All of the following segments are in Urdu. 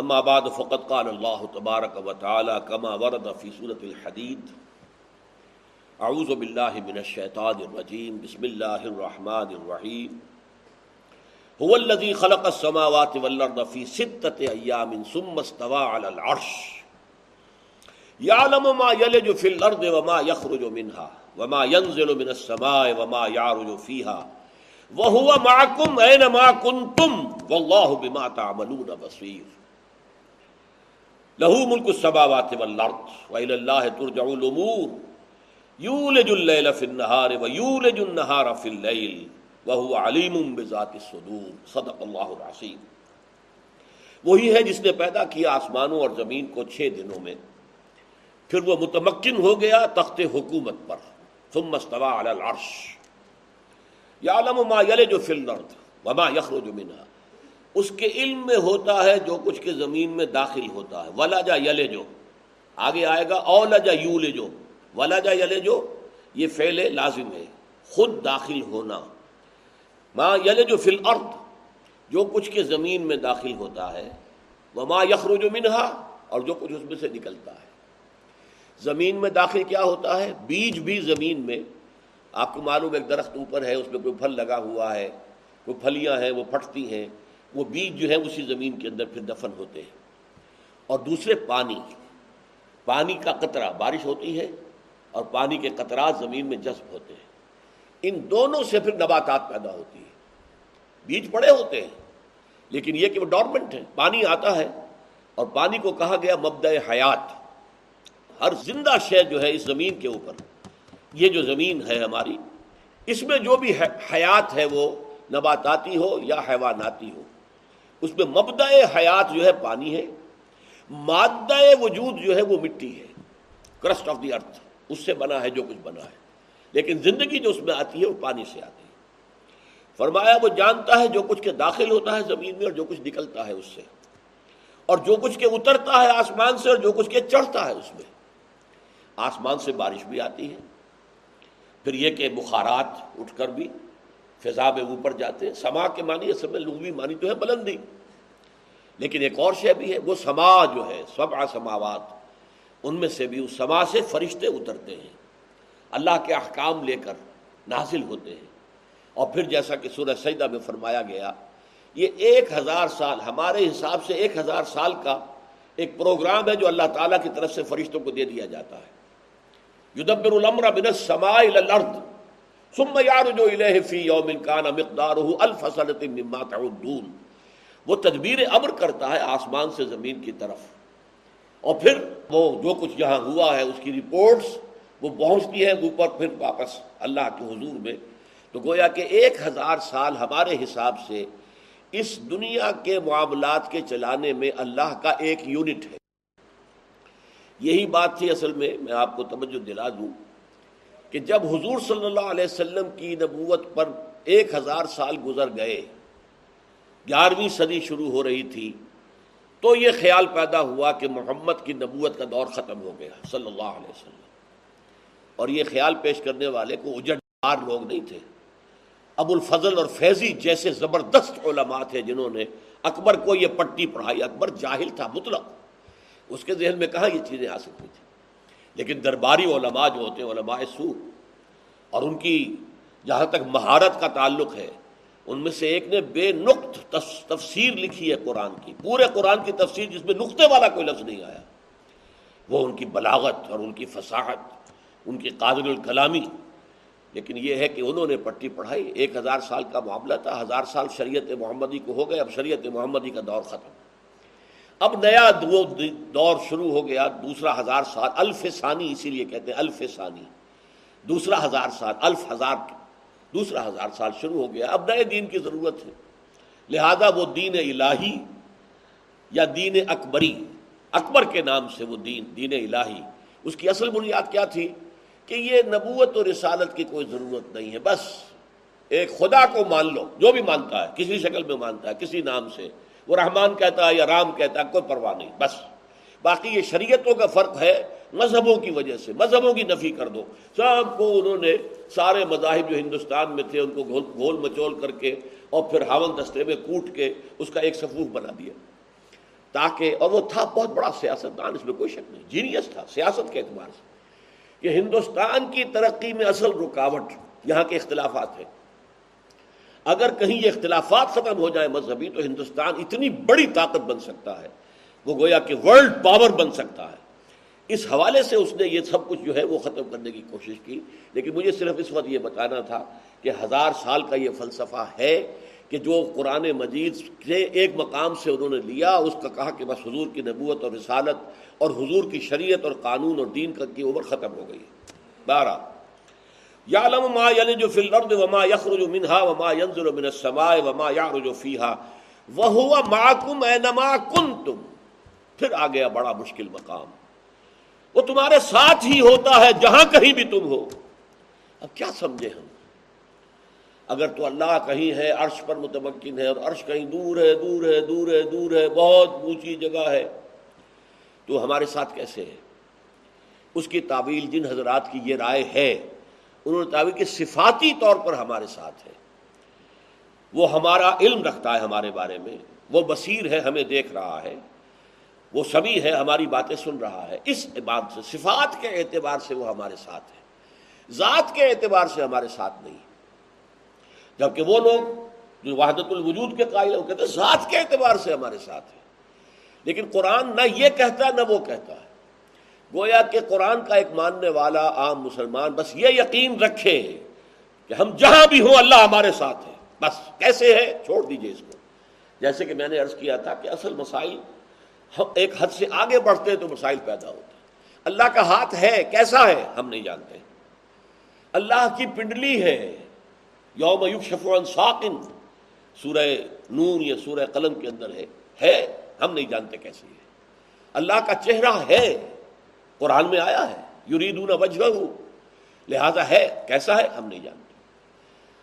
اما بعد فقط قال اللہ تبارک و تعالی کما ورد فی صورت الحدید اعوذ باللہ من الشیطان الرجیم، بسم اللہ الرحمن الرحیم. هو الذي خلق السماوات والارض في ستة ايام ثم استوى على العرش. يعلم ما يلج في الارض وما يخرج منها وما ينزل من السماء وما يعرج فيها وهو معكم اينما كنتم والله بما تعملون بصير لہو ملک السماوات والارض والى اللہ ترجع الامور یولج اللیل فی النہار و یولج النہار فی اللیل وهو علیم بذات الصدور صدق اللہ العظیم۔ وہی ہے جس نے پیدا کیا آسمانوں اور زمین کو چھ دنوں میں۔ پھر وہ متمکن ہو گیا تخت حکومت پر۔ ثم استوى على العرش۔ يعلم ما يلج في الارض وما يخرج منها۔ اس کے علم میں ہوتا ہے جو کچھ کے زمین میں داخل ہوتا ہے۔ ولا جا یلے جو آگے آئے گا اولا جا یو لے جو ولا جا یلے جو یہ فعل لازم ہے۔ خود داخل ہونا۔ ماں یلے جو فل ارد جو کچھ کے زمین میں داخل ہوتا ہے۔ وہ ماں یخرو جو منہا اور جو کچھ اس میں سے نکلتا ہے۔ زمین میں داخل کیا ہوتا ہے؟ بیج بھی زمین میں۔ آپ کو معلوم ایک درخت اوپر ہے، اس میں کوئی پھل لگا ہوا ہے۔ کوئی پھلیاں ہیں، وہ پھٹتی ہیں۔ وہ بیج جو ہے اسی زمین کے اندر پھر دفن ہوتے ہیں۔ اور دوسرے پانی پانی کا قطرہ، بارش ہوتی ہے اور پانی کے قطرات زمین میں جذب ہوتے ہیں۔ ان دونوں سے پھر نباتات پیدا ہوتی ہے بیج پڑے ہوتے ہیں، لیکن یہ کہ وہ ڈورمنٹ ہے پانی آتا ہے اور پانی کو کہا گیا مبدع حیات۔ ہر زندہ شے جو ہے اس زمین کے اوپر، یہ جو زمین ہے ہماری، اس میں جو بھی حیات ہے وہ نباتاتی ہو یا حیواناتی ہو۔ اس میں مبدع حیات جو ہے پانی ہے، مادہ وجود جو ہے وہ مٹی ہے کرسٹ آف دی ارتھ اس سے بنا ہے جو کچھ بنا ہے۔ لیکن زندگی جو اس میں آتی ہے وہ پانی سے آتی ہے۔ فرمایا وہ جانتا ہے جو کچھ کے داخل ہوتا ہے زمین میں اور جو کچھ نکلتا ہے اس سے۔ اور جو کچھ کے اترتا ہے آسمان سے اور جو کچھ کے چڑھتا ہے اس میں۔ آسمان سے بارش بھی آتی ہے۔ پھر یہ کہ بخارات اٹھ کر بھی فضا میں اوپر جاتے ہیں۔ سما کے معنی اصل میں لغوی معنی تو ہے بلندی۔ لیکن ایک اور شے بھی ہے، وہ سما جو ہے، سبع سماوات، ان میں سے بھی اس سما سے فرشتے اترتے ہیں۔ اللہ کے احکام لے کر نازل ہوتے ہیں۔ اور پھر جیسا کہ سورہ سجدہ میں فرمایا گیا، یہ ایک ہزار سال، ہمارے حساب سے ایک ہزار سال کا ایک پروگرام ہے جو اللہ تعالیٰ کی طرف سے فرشتوں کو دے دیا جاتا ہے۔ یدبر الامر من السماء الى الارض ثم يعرج اليه في يوم كان مقداره الف سنه مما تعدون۔ وہ تدبیر امر کرتا ہے آسمان سے زمین کی طرف۔ اور پھر وہ جو کچھ یہاں ہوا ہے، اس کی رپورٹس وہ پہنچتی ہے اوپر، پھر واپس اللہ کے حضور میں۔ تو گویا کہ ایک ہزار سال ہمارے حساب سے اس دنیا کے معاملات کے چلانے میں اللہ کا ایک یونٹ ہے۔ یہی بات تھی اصل میں میں آپ کو توجہ دلا دوں کہ جب حضور صلی اللہ علیہ وسلم کی نبوت پر ایک ہزار سال گزر گئے گیارہویں صدی شروع ہو رہی تھی، تو یہ خیال پیدا ہوا کہ محمد کی نبوت کا دور ختم ہو گیا، صلی اللہ علیہ وسلم۔ اور یہ خیال پیش کرنے والے کو اجڑ لوگ نہیں تھے۔ ابو الفضل اور فیضی جیسے زبردست علماء تھے جنہوں نے اکبر کو یہ پٹی پڑھائی، اکبر جاہل تھا، مطلق۔ اس کے ذہن میں کہاں یہ چیزیں حاصل ہوئی تھی لیکن درباری علماء جو ہوتے ہیں، علماء سو اور ان کی جہاں تک مہارت کا تعلق ہے ان میں سے ایک نے بے نقط تفسیر لکھی ہے قرآن کی، پورے قرآن کی تفسیر جس میں نقطے والا کوئی لفظ نہیں آیا۔ وہ ان کی بلاغت اور ان کی فصاحت، ان کی قادر الکلامی۔ لیکن یہ ہے کہ انہوں نے پٹی پڑھائی، ایک ہزار سال کا معاملہ تھا، ہزار سال شریعت محمدی کو ہو گئے، اب شریعت محمدی کا دور ختم۔ اب نیا دور شروع ہو گیا، دوسرا ہزار سال، الف ثانی اسی لیے کہتے ہیں، الف ثانی۔ دوسرا ہزار سال، الف ہزار دوسرا ہزار سال شروع ہو گیا، اب نئے دین کی ضرورت ہے۔ لہذا وہ دین الہی یا دین اکبری، اکبر کے نام سے وہ دین دین الہی۔ اس کی اصل بنیاد کیا تھی؟ کہ یہ نبوت اور رسالت کی کوئی ضرورت نہیں ہے، بس ایک خدا کو مان لو، جو بھی مانتا ہے، کسی شکل میں مانتا ہے، کسی نام سے۔ وہ رحمان کہتا ہے یا رام کہتا ہے، کوئی پرواہ نہیں، بس۔ باقی یہ شریعتوں کا فرق ہے مذہبوں کی وجہ سے، مذہبوں کی نفی کر دو۔ سب کو انہوں نے سارے مذاہب جو ہندوستان میں تھے، ان کو گول مچول کر کے اور پھر ہاون دستے میں کوٹ کے اس کا ایک صفوف بنا دیا۔ تاکہ، اور وہ تھا بہت بڑا سیاستدان، اس میں کوئی شک نہیں جینیس تھا، سیاست کے اعتبار سے۔ کہ ہندوستان کی ترقی میں اصل رکاوٹ یہاں کے اختلافات ہیں۔ اگر کہیں یہ اختلافات ختم ہو جائے مذہبی، تو ہندوستان اتنی بڑی طاقت بن سکتا ہے، وہ گویا کہ ورلڈ پاور بن سکتا ہے۔ اس حوالے سے اس نے یہ سب کچھ جو ہے وہ ختم کرنے کی کوشش کی، لیکن مجھے صرف اس وقت یہ بتانا تھا کہ ہزار سال کا یہ فلسفہ ہے کہ جو قرآن مجید سے ایک مقام سے انہوں نے لیا، اس کا کہا کہ بس حضور کی نبوت اور رسالت اور حضور کی شریعت اور قانون اور دین کا کی عمر ختم ہو گئی۔ بارہ۔ یا ما یلج فی الارض وما یخرج منها وما ينزل من السماء وما يعرج فيها وهو معكم اينما كنتم پھر آ گیا بڑا مشکل مقام۔ وہ تمہارے ساتھ ہی ہوتا ہے، جہاں کہیں بھی تم ہو۔ اب کیا سمجھے ہم؟ اگر تو اللہ کہیں ہے، عرش پر متمکن ہے اور عرش کہیں دور ہے دور ہے دور ہے دور ہے، بہت اونچی جگہ ہے، تو ہمارے ساتھ کیسے ہے؟ اس کی تعویل جن حضرات کی یہ رائے ہے، انہوں نے تعویل کہ صفاتی طور پر ہمارے ساتھ ہے۔ وہ ہمارا علم رکھتا ہے ہمارے بارے میں، وہ بصیر ہے، ہمیں دیکھ رہا ہے۔ وہ سبھی ہے، ہماری باتیں سن رہا ہے۔ اس بات سے، صفات کے اعتبار سے وہ ہمارے ساتھ ہے ذات کے اعتبار سے ہمارے ساتھ نہیں۔ جبکہ وہ لوگ جو وحدت الوجود کے قائل وہ کہتے ہیں، ذات کے اعتبار سے ہمارے ساتھ ہے لیکن قرآن نہ یہ کہتا، نہ وہ کہتا ہے۔ گویا کہ قرآن کا ایک ماننے والا عام مسلمان بس یہ یقین رکھے کہ ہم جہاں بھی ہوں، اللہ ہمارے ساتھ ہے۔ بس کیسے ہے؟ چھوڑ دیجیے اس کو۔ جیسے کہ میں نے عرض کیا تھا کہ اصل مسائل ایک حد سے آگے بڑھتے ہیں تو مسائل پیدا ہوتے ہیں۔ اللہ کا ہاتھ ہے، کیسا ہے، ہم نہیں جانتے۔ اللہ کی پنڈلی ہے۔ یوم عن ساکن سورہ نون یا سورہ قلم کے اندر ہے۔ ہے، ہم نہیں جانتے کیسے ہے۔ اللہ کا چہرہ ہے، قرآن میں آیا ہے۔ یریدون وجہ لہذا ہے، کیسا ہے، ہم نہیں جانتے۔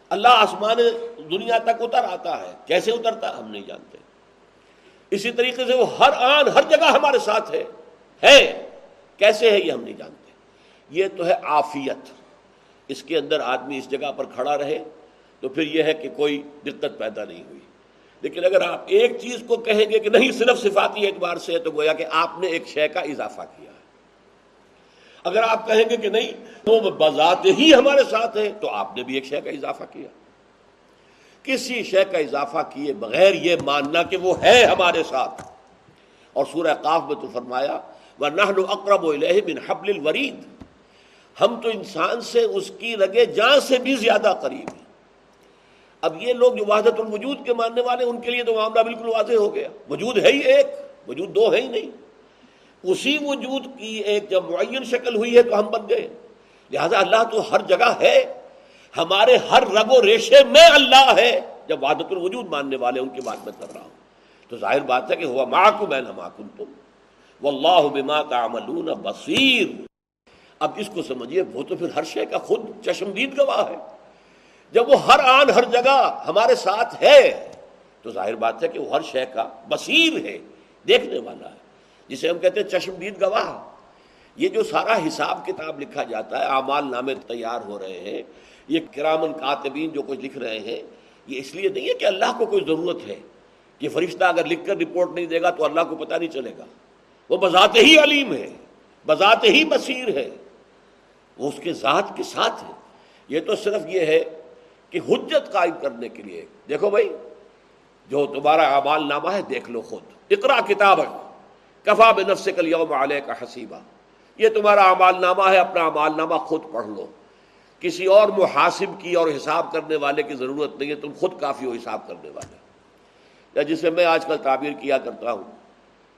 اللہ آسمان دنیا تک اتر آتا ہے۔ کیسے اترتا، ہم نہیں جانتے۔ اسی طریقے سے وہ ہر آن، ہر جگہ ہمارے ساتھ ہے۔ ہے۔ کیسے ہے یہ ہم نہیں جانتے۔ یہ تو ہے آفیت اس کے اندر آدمی اس جگہ پر کھڑا رہے تو پھر یہ ہے کہ کوئی دقت پیدا نہیں ہوئی۔ لیکن اگر آپ ایک چیز کو کہیں گے کہ نہیں، صرف صفاتی اعتبار سے ہے تو گویا کہ آپ نے ایک شے کا اضافہ کیا ہے۔ اگر آپ کہیں گے کہ نہیں تو بذات ہی ہمارے ساتھ ہے تو آپ نے بھی ایک شے کا اضافہ کیا۔ کسی شے کا اضافہ کیے بغیر یہ ماننا کہ وہ ہے ہمارے ساتھ۔ اور سورہ قاف میں تو فرمایا وہ نہ اقرب بن حبل الورید ہم تو انسان سے اس کی رگے جان سے بھی زیادہ قریب ہیں۔ اب یہ لوگ جو وحدت الوجود کے ماننے والے، ان کے لیے تو معاملہ بالکل واضح ہو گیا۔ وجود ہے ہی ایک، وجود دو ہے ہی نہیں۔ اسی وجود کی ایک جب معین شکل ہوئی ہے تو ہم بن گئے۔ لہذا اللہ تو ہر جگہ ہے۔ ہمارے ہر رگ و ریشے میں اللہ ہے۔ جب وحدت الوجود ماننے والے ان کی بات میں کر رہا ہوں۔ تو ظاہر بات ہے کہ ہوا ماں میں نہ ماں تم وہ اللہ بما کا بصیر۔ اب اس کو سمجھیے، وہ تو پھر ہر شے کا خود چشمدید گواہ ہے۔ جب وہ ہر آن ہر جگہ ہمارے ساتھ ہے، تو ظاہر بات ہے کہ وہ ہر شے کا بصیر ہے، دیکھنے والا ہے۔ جسے ہم کہتے ہیں چشمدید گواہ۔ یہ جو سارا حساب کتاب لکھا جاتا ہے، اعمال نامے تیار ہو رہے ہیں یہ کرامن کاتبین جو کچھ لکھ رہے ہیں، یہ اس لیے نہیں ہے کہ اللہ کو کوئی ضرورت ہے کہ فرشتہ اگر لکھ کر رپورٹ نہیں دے گا تو اللہ کو پتہ نہیں چلے گا۔ وہ بذات ہی علیم ہے، بذات ہی بصیر ہے۔ وہ اس کے ذات کے ساتھ ہے۔ یہ تو صرف یہ ہے کہ حجت قائم کرنے کے لیے۔ دیکھو بھائی، جو تمہارا اعمال نامہ ہے، دیکھ لو خود۔ اقرا کتاب کفا بے نفس کل یوم علیہ کا حسیبہ یہ تمہارا اعمال نامہ ہے، اپنا اعمال نامہ خود پڑھ لو۔ کسی اور محاسب کی اور حساب کرنے والے کی ضرورت نہیں ہے، تم خود کافی ہو حساب کرنے والے۔ یا جسے میں آج کل تعبیر کیا کرتا ہوں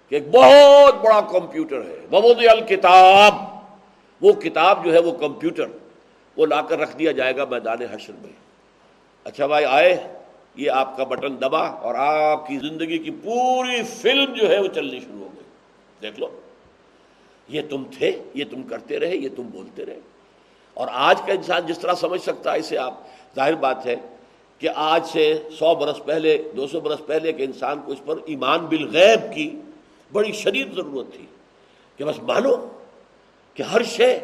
کہ ایک بہت بڑا کمپیوٹر ہے ببود الکتاب وہ کتاب جو ہے وہ کمپیوٹر، وہ لا کر رکھ دیا جائے گا میدان حشر میں۔ اچھا بھائی، آئے۔ یہ آپ کا بٹن دبا اور آپ کی زندگی کی پوری فلم جو ہے وہ چلنی شروع ہو گئی۔ دیکھ لو۔ یہ تم تھے، یہ تم کرتے رہے، یہ تم بولتے رہے۔ اور آج کا انسان جس طرح سمجھ سکتا ہے، اسے آپ، ظاہر بات ہے کہ آج سے سو برس پہلے، دو سو برس پہلے کے انسان کو اس پر ایمان بالغیب کی بڑی شدید ضرورت تھی کہ بس مانو کہ ہر شے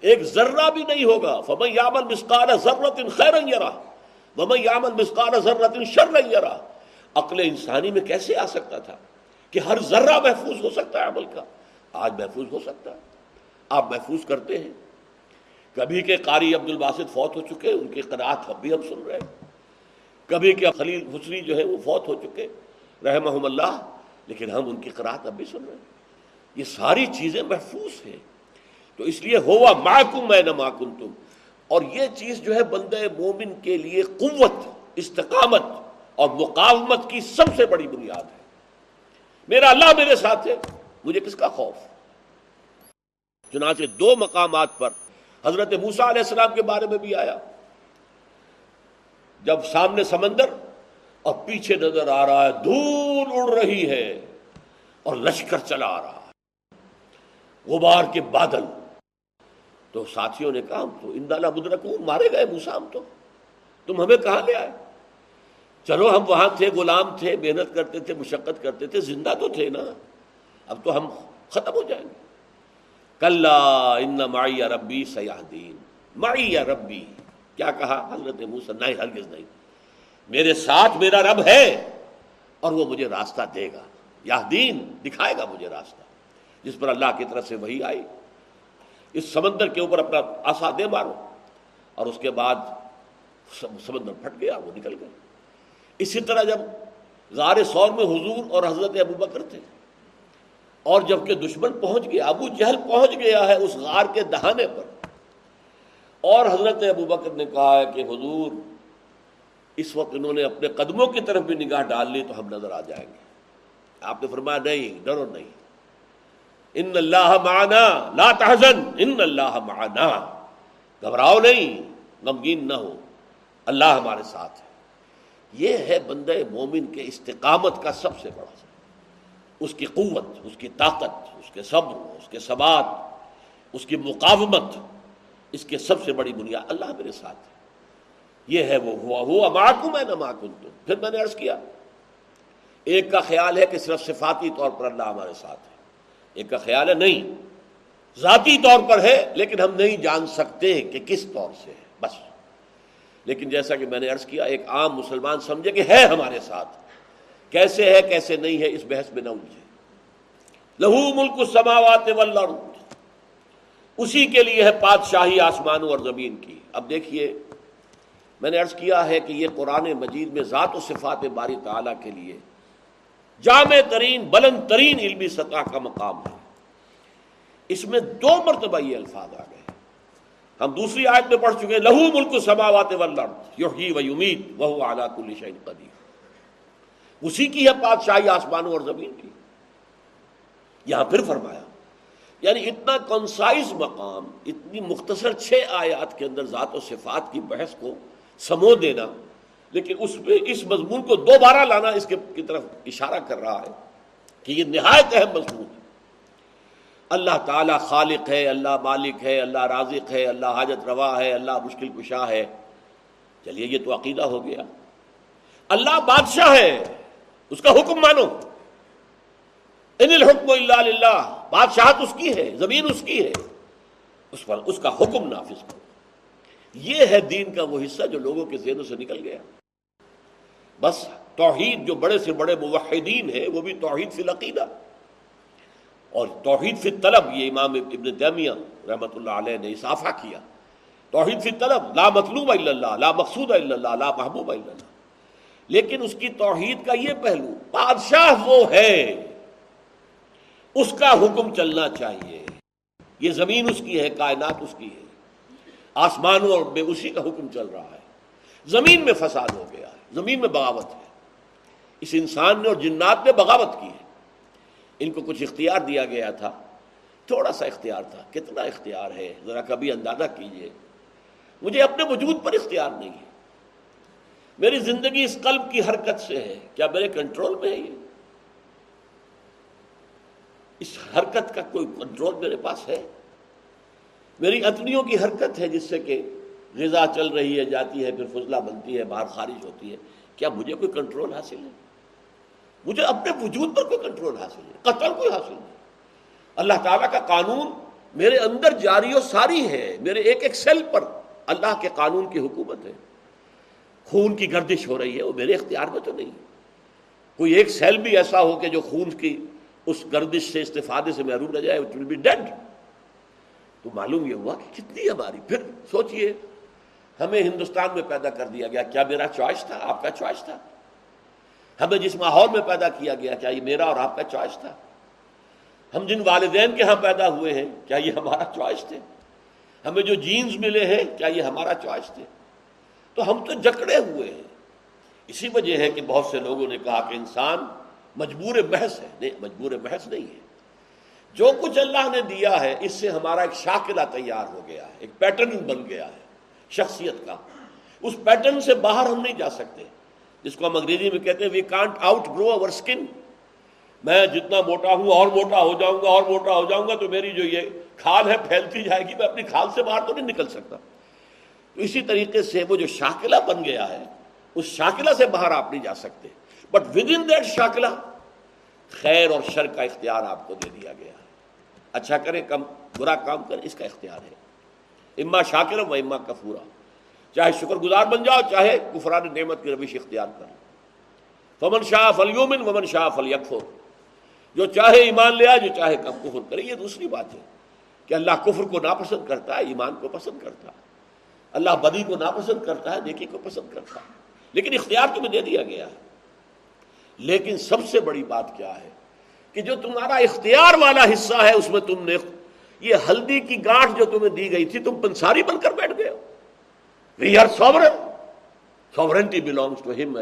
ایک ذرہ بھی نہیں ہوگا۔ فمن یامن مسکار ضرورت خیر یرا ومن یامن مسکار ضرورت شر یرا عقل انسانی میں کیسے آ سکتا تھا کہ ہر ذرہ محفوظ ہو سکتا ہے عمل کا؟ آج محفوظ ہو سکتا ہے۔ آپ محفوظ کرتے ہیں۔ کبھی کے قاری عبد الباسط فوت ہو چکے، ان کی قرآت اب بھی ہم سن رہے ہیں۔ کبھی کے خلیل حسنی جو ہے وہ فوت ہو چکے، رحمہم اللہ، لیکن ہم ان کی قرآت اب بھی سن رہے ہیں۔ یہ ساری چیزیں محفوظ ہیں۔ تو اس لیے ہوا معکم میں نہ ماکن تم اور یہ چیز جو ہے بندہ مومن کے لیے قوت، استقامت اور مقاومت کی سب سے بڑی بنیاد ہے۔ میرا اللہ میرے ساتھ ہے، مجھے کس کا خوف؟ چنانچہ دو مقامات پر حضرت موسا علیہ السلام کے بارے میں بھی آیا۔ جب سامنے سمندر اور پیچھے نظر آ رہا ہے، دھول اڑ رہی ہے اور لشکر چلا آ رہا ہے۔ غبار کے بادل۔ تو ساتھیوں نے کہا تو اندالہ بدرکوں مارے گئے موسا ہم تو۔ تم ہمیں کہاں لے آئے؟ چلو، ہم وہاں تھے، غلام تھے، محنت کرتے تھے، مشقت کرتے تھے، زندہ تو تھے نا۔ اب تو ہم ختم ہو جائیں گے۔ کل ان مائی ربی سیاح دین مائی ربی۔ کیا کہا؟ حضرت موسیٰ، نہیں، ہرگز نہیں۔ میرے ساتھ میرا رب ہے اور وہ مجھے راستہ دے گا۔ یا دین دکھائے گا مجھے راستہ۔ جس پر اللہ کی طرف سے وہی آئی۔ اس سمندر کے اوپر اپنا آسا دے مارو۔ اور اس کے بعد سمندر پھٹ گیا، وہ نکل گئے۔ اسی طرح جب غار سور میں حضور اور حضرت ابو بکر تھے اور جبکہ دشمن پہنچ گیا، ابو جہل پہنچ گیا ہے اس غار کے دہانے پر۔ اور حضرت ابو بکر نے کہا ہے کہ حضور، اس وقت انہوں نے اپنے قدموں کی طرف بھی نگاہ ڈال لی تو ہم نظر آ جائیں گے۔ آپ نے فرمایا، نہیں، ڈرو نہیں۔ ان اللہ معنا، لا تحزن، ان اللہ معنا۔ گھبراؤ نہیں، غمگین نہ ہو۔ اللہ ہمارے ساتھ ہے۔ یہ ہے بندہ مومن کے استقامت کا سب سے بڑا اس کی قوت، اس کی طاقت، اس کے صبر، اس کے ثبات، اس کی مقاومت، اس کے سب سے بڑی بنیاد اللہ میرے ساتھ ہے۔ یہ ہے وہ ہوا ہوا معکم ہے نہ معکم تم پھر میں نے عرض کیا، ایک کا خیال ہے کہ صرف صفاتی طور پر اللہ ہمارے ساتھ ہے۔ ایک کا خیال ہے نہیں، ذاتی طور پر ہے، لیکن ہم نہیں جان سکتے کہ کس طور سے ہے، بس۔ لیکن جیسا کہ میں نے عرض کیا، ایک عام مسلمان سمجھے کہ ہے ہمارے ساتھ۔ کیسے ہے، کیسے نہیں ہے، اس بحث میں نہ الجھے لہو ملک سماوات والارض۔ اسی کے لیے ہے پادشاہی آسمانوں اور زمین کی۔ اب دیکھیے، میں نے عرض کیا ہے کہ یہ قرآن مجید میں ذات و صفات باری تعالیٰ کے لیے جامع ترین، بلند ترین علمی سطح کا مقام ہے۔ اس میں دو مرتبہ یہ الفاظ آ گئے۔ ہم دوسری آیت میں پڑھ چکے لہو ملک سماوات والارض، یحیی و یمیت، وہو علی کل شیء قدیر۔ اسی کی ہے بادشاہی آسمانوں اور زمین کی۔ یہاں پھر فرمایا یعنی اتنا کنسائز مقام، اتنی مختصر چھ آیات کے اندر ذات و صفات کی بحث کو سمو دینا، لیکن اس پہ، اس مضمون کو دوبارہ لانا اس کے، کی طرف اشارہ کر رہا ہے کہ یہ نہایت اہم مضمون ہے۔ اللہ تعالیٰ خالق ہے، اللہ مالک ہے، اللہ رازق ہے، اللہ حاجت روا ہے، اللہ مشکل کشا ہے۔ چلیے، یہ تو عقیدہ ہو گیا۔ اللہ بادشاہ ہے۔ اس کا حکم مانو۔ ان الحکم اللہ للہ، بادشاہت اس کی ہے، زمین اس کی ہے۔ اس پر اس کا حکم نافذ کرو۔ یہ ہے دین کا وہ حصہ جو لوگوں کے ذہنوں سے نکل گیا۔ بس توحید جو بڑے سے بڑے موحدین ہیں، وہ بھی توحید فی العقیدہ۔ اور توحید فی طلب یہ امام ابن تیمیہ رحمۃ اللہ علیہ نے اضافہ کیا۔ توحید فی طلب لا مطلوب الا اللہ، لا مقصود الا اللہ، لا محبوب الا اللہ۔ لیکن اس کی توحید کا یہ پہلو، بادشاہ وہ ہے، اس کا حکم چلنا چاہیے۔ یہ زمین اس کی ہے، کائنات اس کی ہے۔ آسمانوں میں اسی کا حکم چل رہا ہے۔ زمین میں فساد ہو گیا ہے، زمین میں بغاوت ہے۔ اس انسان نے اور جنات نے بغاوت کی ہے۔ ان کو کچھ اختیار دیا گیا تھا۔ تھوڑا سا اختیار تھا۔ کتنا اختیار ہے؟ ذرا کبھی اندازہ کیجیے۔ مجھے اپنے وجود پر اختیار نہیں ہے۔ میری زندگی اس قلب کی حرکت سے ہے۔ کیا میرے کنٹرول میں ہے یہ؟ اس حرکت کا کوئی کنٹرول میرے پاس ہے؟ میری اتنیوں کی حرکت ہے جس سے کہ غذا چل رہی ہے، جاتی ہے، پھر فضلہ بنتی ہے، باہر خارج ہوتی ہے۔ کیا مجھے کوئی کنٹرول حاصل ہے؟ مجھے اپنے وجود پر کوئی کنٹرول حاصل ہے؟ قتل کوئی حاصل نہیں۔ اللہ تعالیٰ کا قانون میرے اندر جاری و ساری ہے۔ میرے ایک ایک سیل پر اللہ کے قانون کی حکومت ہے۔ خون کی گردش ہو رہی ہے، وہ میرے اختیار میں تو نہیں۔ کوئی ایک سیل بھی ایسا ہو کہ جو خون کی اس گردش سے استفادے سے محروم رہ جائے بی ڈیڈ تو معلوم یہ ہوا کہ کتنی ہماری، پھر سوچئے، ہمیں ہندوستان میں پیدا کر دیا گیا۔ کیا میرا چوائس تھا؟ آپ کا چوائس تھا۔ ہمیں جس ماحول میں پیدا کیا گیا، کیا یہ میرا اور آپ کا چوائس تھا؟ ہم جن والدین کے ہاں پیدا ہوئے ہیں، کیا یہ ہمارا چوائس تھے؟ ہمیں جو جینز ملے ہیں، کیا یہ ہمارا چوائس تھے؟ تو ہم تو جکڑے ہوئے ہیں۔ اسی وجہ ہے کہ بہت سے لوگوں نے کہا کہ انسان مجبور بحث ہے۔ نہیں، مجبور بحث نہیں ہے۔ جو کچھ اللہ نے دیا ہے، اس سے ہمارا ایک شاکلہ تیار ہو گیا ہے، ایک پیٹرن بن گیا ہے شخصیت کا۔ اس پیٹرن سے باہر ہم نہیں جا سکتے۔ جس کو ہم انگریزی میں کہتے ہیں we can't out grow over skin میں جتنا موٹا ہوں، اور موٹا ہو جاؤں گا، اور موٹا ہو جاؤں گا، تو میری جو یہ کھال ہے پھیلتی جائے گی۔ میں اپنی کھال سے باہر تو نہیں نکل سکتا۔ تو اسی طریقے سے وہ جو شاکلہ بن گیا ہے، اس شاکلہ سے باہر آپ نہیں جا سکتے۔ بٹ ود ان دیٹ شاکلہ خیر اور شر کا اختیار آپ کو دے دیا گیا۔ ہے اچھا کریں، کم، برا کام کریں، اس کا اختیار ہے۔ اما شاکر و اما کفورا چاہے شکر گزار بن جاؤ، چاہے کفران نعمت کی روش اختیار کر فمن شاہ فلیومن، ومن شاہ فل جو چاہے ایمان لے آئے، جو چاہے کم کفر کرے، یہ دوسری بات ہے کہ اللہ کفر کو ناپسند کرتا ہے، ایمان کو پسند کرتا ہے۔ اللہ بدی کو ناپسند کرتا ہے، نیکی کو پسند کرتا ہے۔ لیکن اختیار تمہیں دے دیا گیا ہے۔ لیکن سب سے بڑی بات کیا ہے کہ جو تمہارا اختیار والا حصہ ہے، اس میں تم نے یہ ہلدی کی گاٹھ جو تمہیں دی گئی تھی، تم پنساری بن کر بیٹھ گئے we are sovereign sovereignty belongs to ہم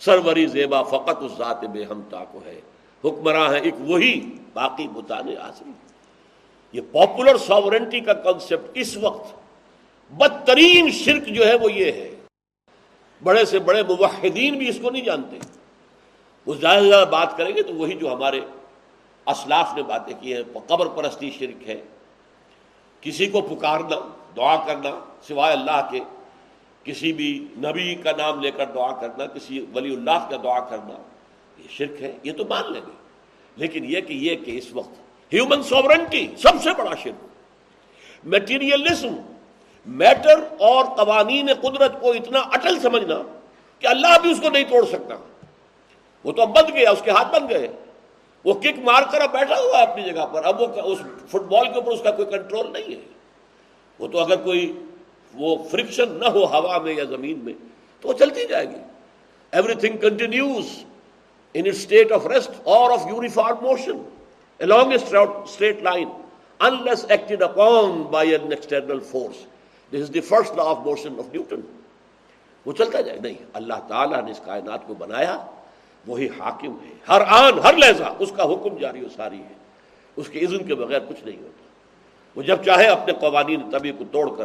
سروری زیبا فقط اس ذات بے ہمتا کو ہے۔ حکمراں ہے ایک وہی، باقی بتانے حاصل یہ پاپولر ساورنٹی کا کنسپٹ اس وقت بدترین شرک جو ہے وہ یہ ہے۔ بڑے سے بڑے موحدین بھی اس کو نہیں جانتے۔ وہ زیادہ سے زیادہ بات کریں گے تو وہی جو ہمارے اسلاف نے باتیں کی ہیں، قبر پرستی شرک ہے۔ کسی کو پکارنا، دعا کرنا، سوائے اللہ کے کسی بھی نبی کا نام لے کر دعا کرنا، کسی ولی اللہ کا دعا کرنا، یہ شرک ہے، یہ تو مان لیں گے۔ لیکن یہ کہ یہ کہ اس وقت ہیومن سوورنٹی سب سے بڑا شرک۔ میٹیریلزم میٹر اور قوانین قدرت کو اتنا اٹل سمجھنا کہ اللہ بھی اس کو نہیں توڑ سکتا۔ وہ تو اب بن گیا، اس کے ہاتھ بن گئے۔ وہ کک مار کر اب بیٹھا ہوا ہے اپنی جگہ پر۔ اب وہ اس فٹ بال کے اوپر اس کا کوئی کنٹرول نہیں ہے۔ وہ تو اگر کوئی وہ فرکشن نہ ہو ہوا میں یا زمین میں، تو وہ چلتی جائے گی۔ Everything continues in state of rest or of uniform motion along a straight line unless acted upon by an external force this is the first law of motion of Newton وہ چلتا جائے، نہیں، اللہ تعالیٰ نے اس کائنات کو بنایا، وہی حاکم ہے۔ ہر آن، ہر لہذا اس کا حکم جاری و ساری ہے۔ اس کے اذن کے بغیر کچھ نہیں ہوتا۔ وہ جب چاہے اپنے قوانین طبی کو توڑ کر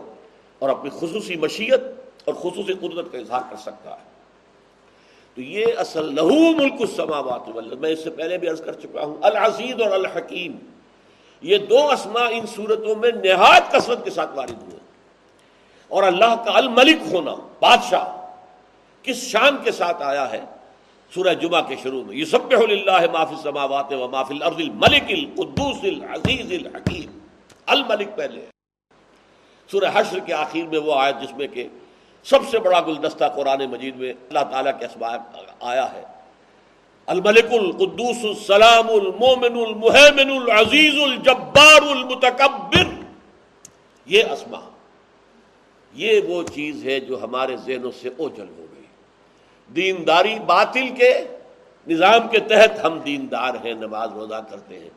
اور اپنی خصوصی مشیت اور خصوصی قدرت کا اظہار کر سکتا ہے۔ تو یہ اصل لہو ملک السماوات والارض۔ میں اس سے پہلے بھی عرض کر چکا ہوں، العزیز اور الحکیم۔ یہ دو اسماء ان صورتوں میں نہایت کثرت کے ساتھ وارد ہوئے۔ اور اللہ کا الملک ہونا، بادشاہ کس شان کے ساتھ آیا ہے؟ سورہ جمعہ کے شروع میں، یسبح للہ ما فی السماوات و ما فی الارض، الملک القدوس العزیز الحکیم۔ الملک پہلے۔ سورہ حشر کے آخر میں وہ آیت جس میں کہ سب سے بڑا گلدستہ قرآن مجید میں اللہ تعالیٰ کے اسباب آیا ہے۔ الملک القدوس السلام المومن المحمن العزیز الجبار المتکبر یہ اسما یہ وہ چیز ہے جو ہمارے ذہنوں سے اوجل ہو گئی۔ دینداری باطل کے نظام کے تحت ہم دیندار ہیں، نماز روزہ کرتے ہیں۔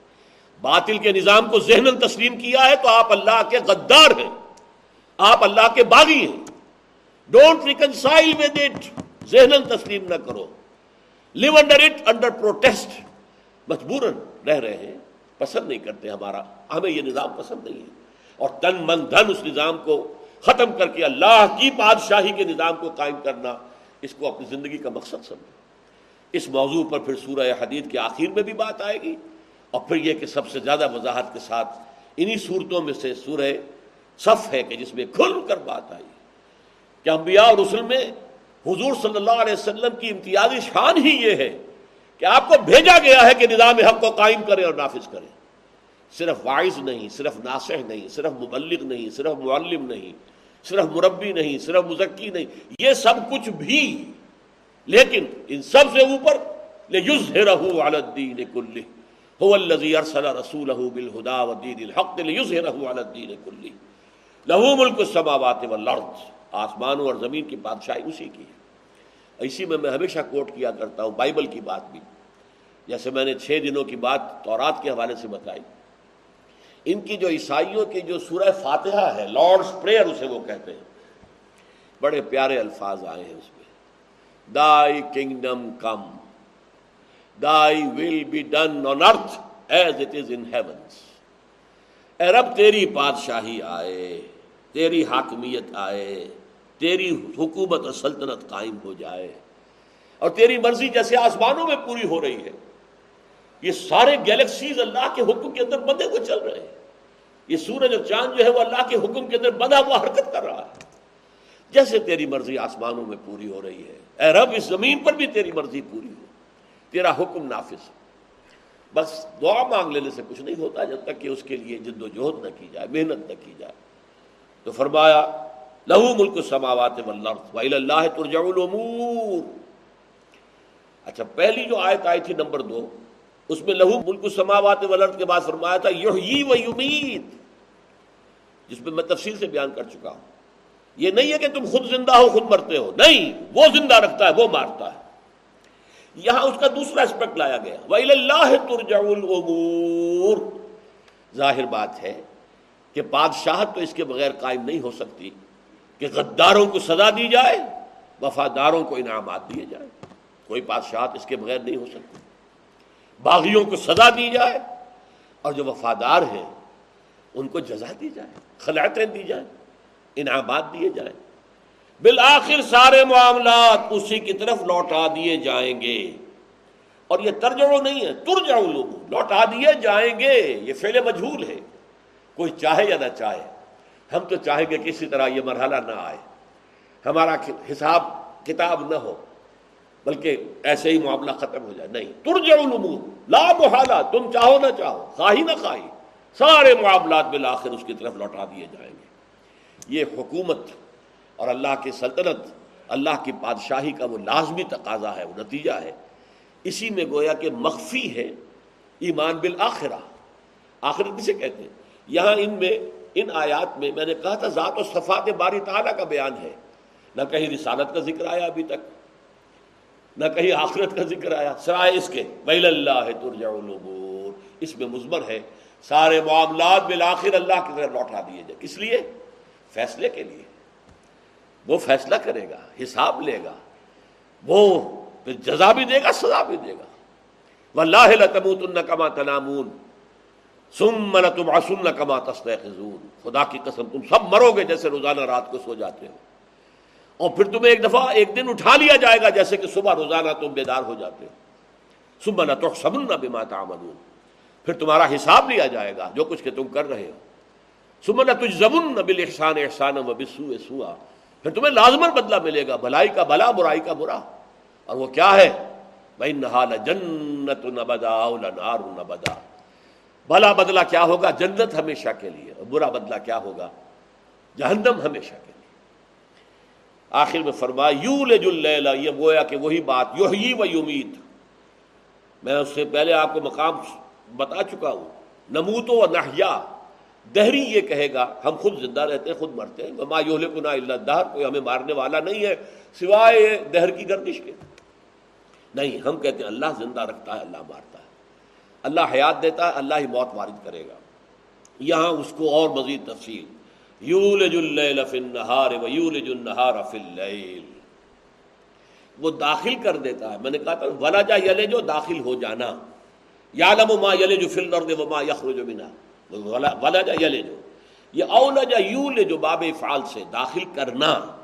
باطل کے نظام کو ذہن تسلیم کیا ہے تو آپ اللہ کے غدار ہیں۔ آپ اللہ کے باغی ہیں۔ ڈونٹ ریکنسائل ود اٹ ذہن تسلیم نہ کرو۔ Live under it under protest مجبور رہ رہے ہیں۔ پسند نہیں کرتے ہمارا۔ ہمیں یہ نظام پسند نہیں ہے۔ اور تن من دھن اس نظام کو ختم کر کے اللہ کی بادشاہی کے نظام کو قائم کرنا، اس کو اپنی زندگی کا مقصد سمجھو۔ اس موضوع پر پھر سورہ حدید کے آخر میں بھی بات آئے گی۔ اور پھر یہ کہ سب سے زیادہ وضاحت کے ساتھ انہی صورتوں میں سے سورہ صف ہے کہ جس میں کھل کر بات آئی۔ کہ انبیاء اور رسل میں حضور صلی اللہ علیہ وسلم کی امتیازی شان ہی یہ ہے کہ آپ کو بھیجا گیا ہے کہ نظام حق کو قائم کرے اور نافذ کرے صرف وائز نہیں، صرف ناصح نہیں، صرف مبلغ نہیں، صرف معلم نہیں۔ صرف مربی نہیں، صرف مزکی نہیں، یہ سب کچھ بھی، لیکن ان سب سے اوپر لِيُزْهِرَهُ عَلَى الدِّينِ كُلِّهِ، هُوَ الَّذِي أَرْسَلَ رَسُولَهُ بِالْهُدَى وَدِينِ الْحَقِّ لِيُزْهِرَهُ عَلَى الدِّينِ كُلِّهِ، لَهُ مُلْكُ السَّمَاوَاتِ وَالْأَرْضِ، آسمانوں اور زمین کی بادشاہی اسی کی ہے۔ اسی میں میں ہمیشہ کوٹ کیا کرتا ہوں، بائبل کی بات بھی۔ جیسے میں نے چھ دنوں کی بات تورات کے حوالے سے بتائی ان کی جو عیسائیوں کی جو سورہ فاتحہ ہے لارڈز پریئر اسے وہ کہتے ہیں۔ بڑے پیارے الفاظ آئے ہیں اس میں۔ Thy kingdom come thy will be done on earth as it is in heavens اے رب، تیری بادشاہی آئے، تیری حاکمیت آئے، تیری حکومت اور سلطنت قائم ہو جائے۔ اور تیری مرضی جیسے آسمانوں میں پوری ہو رہی ہے۔ یہ سارے گیلیکسیز اللہ کے حکم کے اندر بندے ہوئے چل رہے ہیں۔ یہ سورج اور چاند جو ہے وہ اللہ کے حکم کے اندر بندہ ہوا حرکت کر رہا ہے۔ جیسے تیری مرضی آسمانوں میں پوری ہو رہی ہے۔ اے رب، اس زمین پر بھی تیری مرضی پوری ہو۔ تیرا حکم نافذ بس دعا مانگ لینے سے کچھ نہیں ہوتا جب تک کہ اس کے لیے جد و جہد نہ کی جائے، محنت نہ کی جائے۔ تو فرمایا، لہو ملک سماوات اللہ ترجع الامور۔ اچھا پہلی جو آیت آئی تھی نمبر دو اس میں لہو ملک سماوات والارض کے بعد فرمایا تھا، یحیی و یمید جس میں میں تفصیل سے بیان کر چکا ہوں۔ یہ نہیں ہے کہ تم خود زندہ ہو، خود مرتے ہو۔ نہیں، وہ زندہ رکھتا ہے، وہ مارتا ہے۔ یہاں اس کا دوسرا اسپیکٹ لایا گیا۔ وَإِلَى اللَّهِ تُرْجَعُ الْأُمُورِ۔ ظاہر بات ہے کہ بادشاہت تو اس کے بغیر قائم نہیں ہو سکتی کہ غداروں کو سزا دی جائے، وفاداروں کو انعامات دیے جائے۔ کوئی بادشاہت اس کے بغیر نہیں ہو سکتی۔ باغیوں کو سزا دی جائے اور جو وفادار ہیں، ان کو جزا دی جائے، خلعتیں دی جائیں، انعامات دیے جائیں۔ بالآخر سارے معاملات اسی کی طرف لوٹا دیے جائیں گے۔ اور یہ ترجمہ نہیں ہے ترجاؤ لوگ لوٹا دیے جائیں گے۔ یہ فعل مجھول ہے۔ کوئی چاہے یا نہ چاہے۔ ہم تو چاہیں گے کسی طرح یہ مرحلہ نہ آئے۔ ہمارا حساب کتاب نہ ہو۔ بلکہ ایسے ہی معاملہ ختم ہو جائے۔ نہیں ترجع الامور، لا محالہ، تم چاہو نہ چاہو، خواہی نہ خواہی، سارے معاملات بالآخر اس کی طرف لوٹا دیے جائیں گے۔ یہ حکومت اور اللہ کی سلطنت، اللہ کی بادشاہی کا وہ لازمی تقاضا ہے، وہ نتیجہ ہے۔ اسی میں گویا کہ مخفی ہے ایمان بالآخرہ۔ آخرت کسے کہتے ہیں؟ یہاں ان میں، ان آیات میں میں نے کہا تھا، ذات و صفات باری تعالیٰ کا بیان ہے۔ نہ کہیں رسالت کا ذکر آیا ابھی تک۔ نہ کہیں آخرت کا ذکر آیا، سرائے اس کے۔ بین اللہ ترجع الامور اس میں مزمر ہے۔ سارے معاملات بالآخر اللہ کی طرف لوٹا دیے جائے کس لیے؟ فیصلے کے لیے۔ وہ فیصلہ کرے گا، حساب لے گا۔ وہ جزا بھی دے گا، سزا بھی دے گا۔ واللہ لتموتن کما تنامون۔ ثم لتبعثن کما تستيقظون۔ خدا کی قسم، تم سب مرو گے جیسے روزانہ رات کو سو جاتے ہو۔ اور پھر تمہیں ایک دفعہ ایک دن اٹھا لیا جائے گا جیسے کہ صبح روزانہ تم بیدار ہو جاتے ہو۔ صبح نہ تو سب نہ بما تعملون۔ پھر تمہارا حساب لیا جائے گا جو کچھ کہ تم کر رہے ہو۔ صبح نہ تجھ زمن نہ بل احسان احسان و بسو سوا پھر تمہیں لازمن بدلہ ملے گا بھلائی کا بلا، برائی کا برا۔ اور وہ کیا ہے؟ بھائی نہ جنت نہ بدا نار نہ بدا بھلا بدلہ کیا ہوگا؟ جنت ہمیشہ کے لیے، اور برا بدلہ کیا ہوگا؟ جہنم ہمیشہ کے لیے۔ آخر میں فرما یو لے جل یہ گویا کہ وہی بات یو ہی و یمید میں اس سے پہلے آپ کو مقام بتا چکا ہوں۔ نموتو و نحیا۔ دہری یہ کہے گا، ہم خود زندہ رہتے ہیں، خود مرتے ہیں۔ مما یوہل کنا اللہ دہر کوئی ہمیں مارنے والا نہیں ہے، سوائے دہر کی گردش کے۔ نہیں، ہم کہتے ہیں اللہ زندہ رکھتا ہے، اللہ مارتا ہے۔ اللہ حیات دیتا ہے، اللہ ہی موت وارد کرے گا۔ یہاں اس کو اور مزید تفصیل۔ یولج اللیل فی النہار و یولج النہار فی اللیل۔ وہ داخل کر دیتا ہے۔ میں نے کہا تھا ولجا یلے جو داخل ہو جانا۔ یعلم ما یلج فی الارض و ما یخرج منها ولجا یلے جو یہ اولجا یولج جو باب افعال سے داخل کرنا۔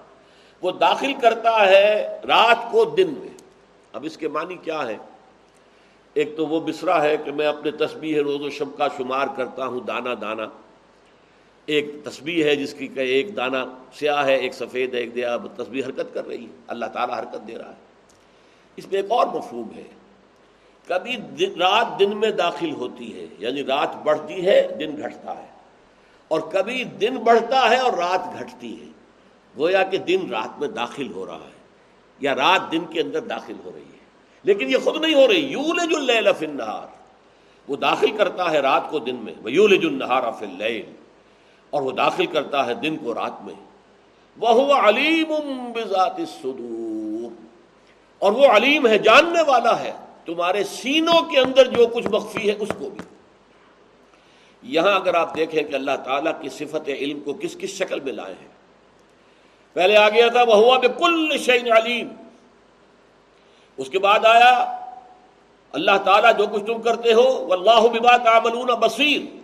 وہ داخل کرتا ہے رات کو دن میں۔ اب اس کے معنی کیا ہے؟ ایک تو وہ بسرا ہے کہ میں اپنے تسبیح روز و شب کا شمار کرتا ہوں دانا دانا ایک تسبیح ہے جس کی کہ ایک دانا سیاہ ہے، ایک سفید ہے، ایک دیا تسبیح حرکت کر رہی ہے۔ اللہ تعالیٰ حرکت دے رہا ہے۔ اس میں ایک اور مفہوم ہے۔ کبھی رات دن میں داخل ہوتی ہے یعنی رات بڑھتی ہے، دن گھٹتا ہے۔ اور کبھی دن بڑھتا ہے اور رات گھٹتی ہے۔ گویا کہ دن رات میں داخل ہو رہا ہے یا رات دن کے اندر داخل ہو رہی ہے۔ لیکن یہ خود نہیں ہو رہی۔ یولج اللیل فی النہار۔ وہ داخل کرتا ہے رات کو دن میں۔ وہ یولج النہار فی اللیل۔ اور وہ داخل کرتا ہے دن کو رات میں۔ وہ علیم بذات الصدور۔ اور وہ علیم ہے، جاننے والا ہے۔ تمہارے سینوں کے اندر جو کچھ مخفی ہے، اس کو بھی۔ یہاں اگر آپ دیکھیں کہ اللہ تعالیٰ کی صفت علم کو کس کس شکل میں لائے ہیں۔ پہلے آ گیا تھا وہ ہوا کہ کل شعین علیم اس کے بعد آیا، اللہ تعالیٰ جو کچھ تم کرتے ہو اللہ ببا تعملون بصیر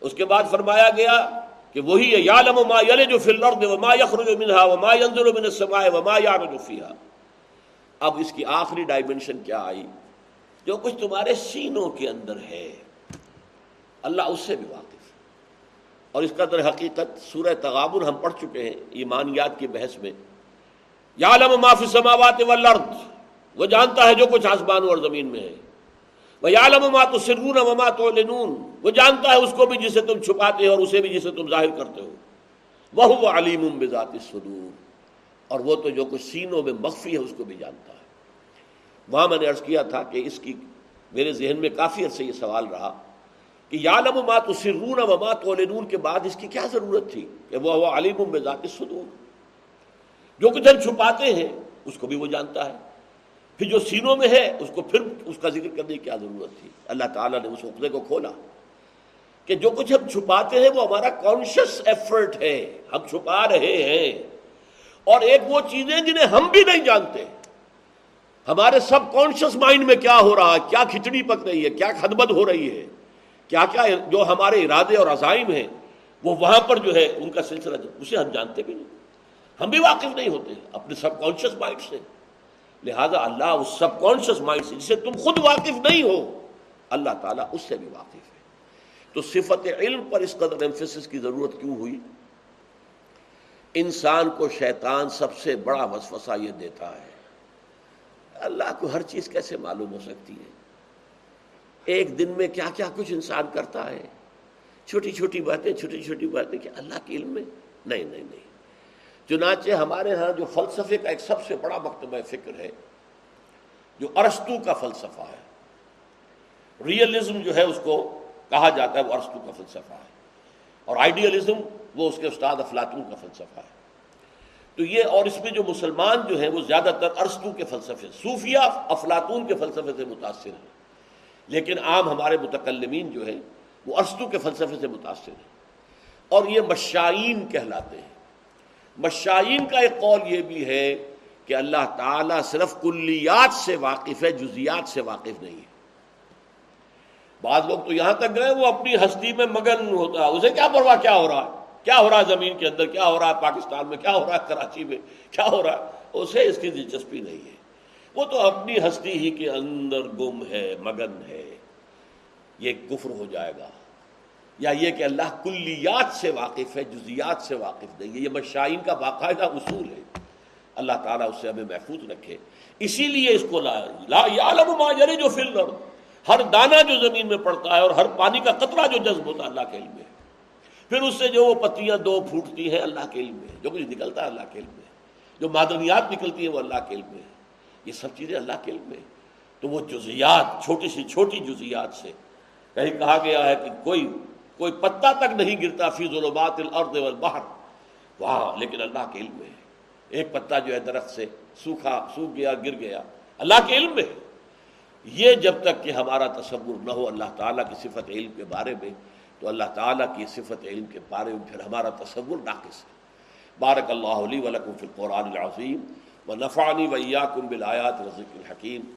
اس کے بعد فرمایا گیا کہ وہی ہے، یعلم ما یلج فی الارض وما یخرج منها وما ينزل من السماء وما يعرج فيها اب اس کی آخری ڈائمنشن کیا آئی؟ جو کچھ تمہارے سینوں کے اندر ہے۔ اللہ اس سے بھی واقف۔ ہے اور اس کا در حقیقت سورہ تغابن ہم پڑھ چکے ہیں، ایمانیات کی بحث میں۔ یعلم ما فی السماوات والارض۔ وہ جانتا ہے جو کچھ آسمان اور زمین میں ہے۔ وہ عالم ما تو سرون وما تو وہ جانتا ہے اس کو بھی جسے تم چھپاتے ہو اور اسے بھی جسے تم ظاہر کرتے ہو۔ وہ وہ علیم بذات الصدور۔ اور وہ تو جو کچھ سینوں میں مخفی ہے اس کو بھی جانتا ہے۔ وہاں میں نے عرض کیا تھا کہ اس کی میرے ذہن میں کافی عرصے یہ سوال رہا کہ یعلم ما تو سرون وما تو کے بعد اس کی کیا ضرورت تھی کہ وہ وہ علیم بذات الصدور۔ جو کچھ ہم چھپاتے ہیں اس کو بھی وہ جانتا ہے۔ پھر جو سینوں میں ہے، اس کو پھر اس کا ذکر کرنے کی کیا ضرورت تھی؟ اللہ تعالیٰ نے اس عقدے کو کھولا کہ جو کچھ ہم چھپاتے ہیں، وہ ہمارا کانشیس ایفرٹ ہے۔ ہم چھپا رہے ہیں۔ اور ایک وہ چیزیں جنہیں ہم بھی نہیں جانتے۔ ہمارے سب کانشیس مائنڈ میں کیا ہو رہا ہے؟ کیا کھچڑی پک رہی ہے؟ کیا خدمت ہو رہی ہے؟ کیا کیا جو ہمارے ارادے اور عزائم ہیں، وہ وہاں پر جو ہے، ان کا سلسلہ اسے ہم جانتے بھی نہیں۔ ہم بھی واقف نہیں ہوتے اپنے سب کانشیس مائنڈ سے۔ لہذا اللہ اس سب کانشیس مائنڈ سے، جسے تم خود واقف نہیں ہو، اللہ تعالیٰ اس سے بھی واقف ہے۔ تو صفت علم پر اس قدر ایمفیسس کی ضرورت کیوں ہوئی؟ انسان کو شیطان سب سے بڑا وسوسہ یہ دیتا ہے، اللہ کو ہر چیز کیسے معلوم ہو سکتی ہے؟ ایک دن میں کیا کیا کچھ انسان کرتا ہے؟ چھوٹی چھوٹی باتیں، چھوٹی چھوٹی باتیں کہ اللہ کے علم میں، نہیں نہیں نہیں۔ چنانچہ ہمارے ہاں جو فلسفے کا ایک سب سے بڑا مکتبہ فکر ہے، جو ارستو کا فلسفہ ہے۔ ریئلزم جو ہے، اس کو کہا جاتا ہے، وہ ارستو کا فلسفہ ہے۔ اور آئیڈیلزم، وہ اس کے استاد افلاطون کا فلسفہ ہے۔ تو یہ، اور اس میں جو مسلمان جو ہیں، وہ زیادہ تر ارستو کے فلسفے، صوفیہ افلاطون کے فلسفے سے متاثر ہیں۔ لیکن عام ہمارے متکلمین جو ہیں، وہ ارستو کے فلسفے سے متاثر ہیں۔ اور یہ مشائین کہلاتے ہیں۔ مشائین کا ایک قول یہ بھی ہے کہ اللہ تعالیٰ صرف کلیات سے واقف ہے، جزیات سے واقف نہیں ہے۔ بعض لوگ تو یہاں تک گئے، وہ اپنی ہستی میں مگن ہوتا ہے۔ اسے کیا پرواہ، کیا ہو رہا ہے؟ کیا ہو رہا ہے زمین کے اندر؟ کیا ہو رہا ہے پاکستان میں؟ کیا ہو رہا ہے کراچی میں؟ کیا ہو رہا ہے؟ اسے اس کی دلچسپی نہیں ہے۔ وہ تو اپنی ہستی ہی کے اندر گم ہے، مگن ہے۔ یہ کفر ہو جائے گا۔ یا یہ کہ اللہ کلیات سے واقف ہے جزیات سے واقف نہیں ہے۔ یہ مشائن کا باقاعدہ اصول ہے۔ اللہ تعالیٰ اس سے ہمیں محفوظ رکھے۔ اسی لیے اس کو لا ما جو فل ہر دانہ جو زمین میں پڑتا ہے اور ہر پانی کا قطرہ جو جذب ہوتا ہے اللہ کے علم میں۔ پھر اس سے جو وہ پتیاں دو پھوٹتی ہیں اللہ کے علم میں۔ جو کچھ نکلتا ہے اللہ کے علم میں۔ جو معدنیات نکلتی ہیں وہ اللہ کے علم میں۔ یہ سب چیزیں اللہ کے علم میں۔ تو وہ جزیات چھوٹی سی چھوٹی جزیات سے۔ کہیں کہا گیا ہے کہ کوئی کوئی پتا تک نہیں گرتا فی ظلمات الارض والبحر۔ وہاں لیکن اللہ کے علم میں ہے۔ ایک پتا جو ہے درخت سے سوکھا، سوکھ گیا، گر گیا۔ اللہ کے علم میں ہے۔ یہ جب تک کہ ہمارا تصور نہ ہو اللہ تعالیٰ کی صفت علم کے بارے میں، تو اللہ تعالیٰ کی صفت علم کے بارے میں پھر ہمارا تصور ناقص ہے۔ بارک اللہ علی ولکم فی القرآن العظیم و نفانی ویاکم بالآیات رزق الحکیم۔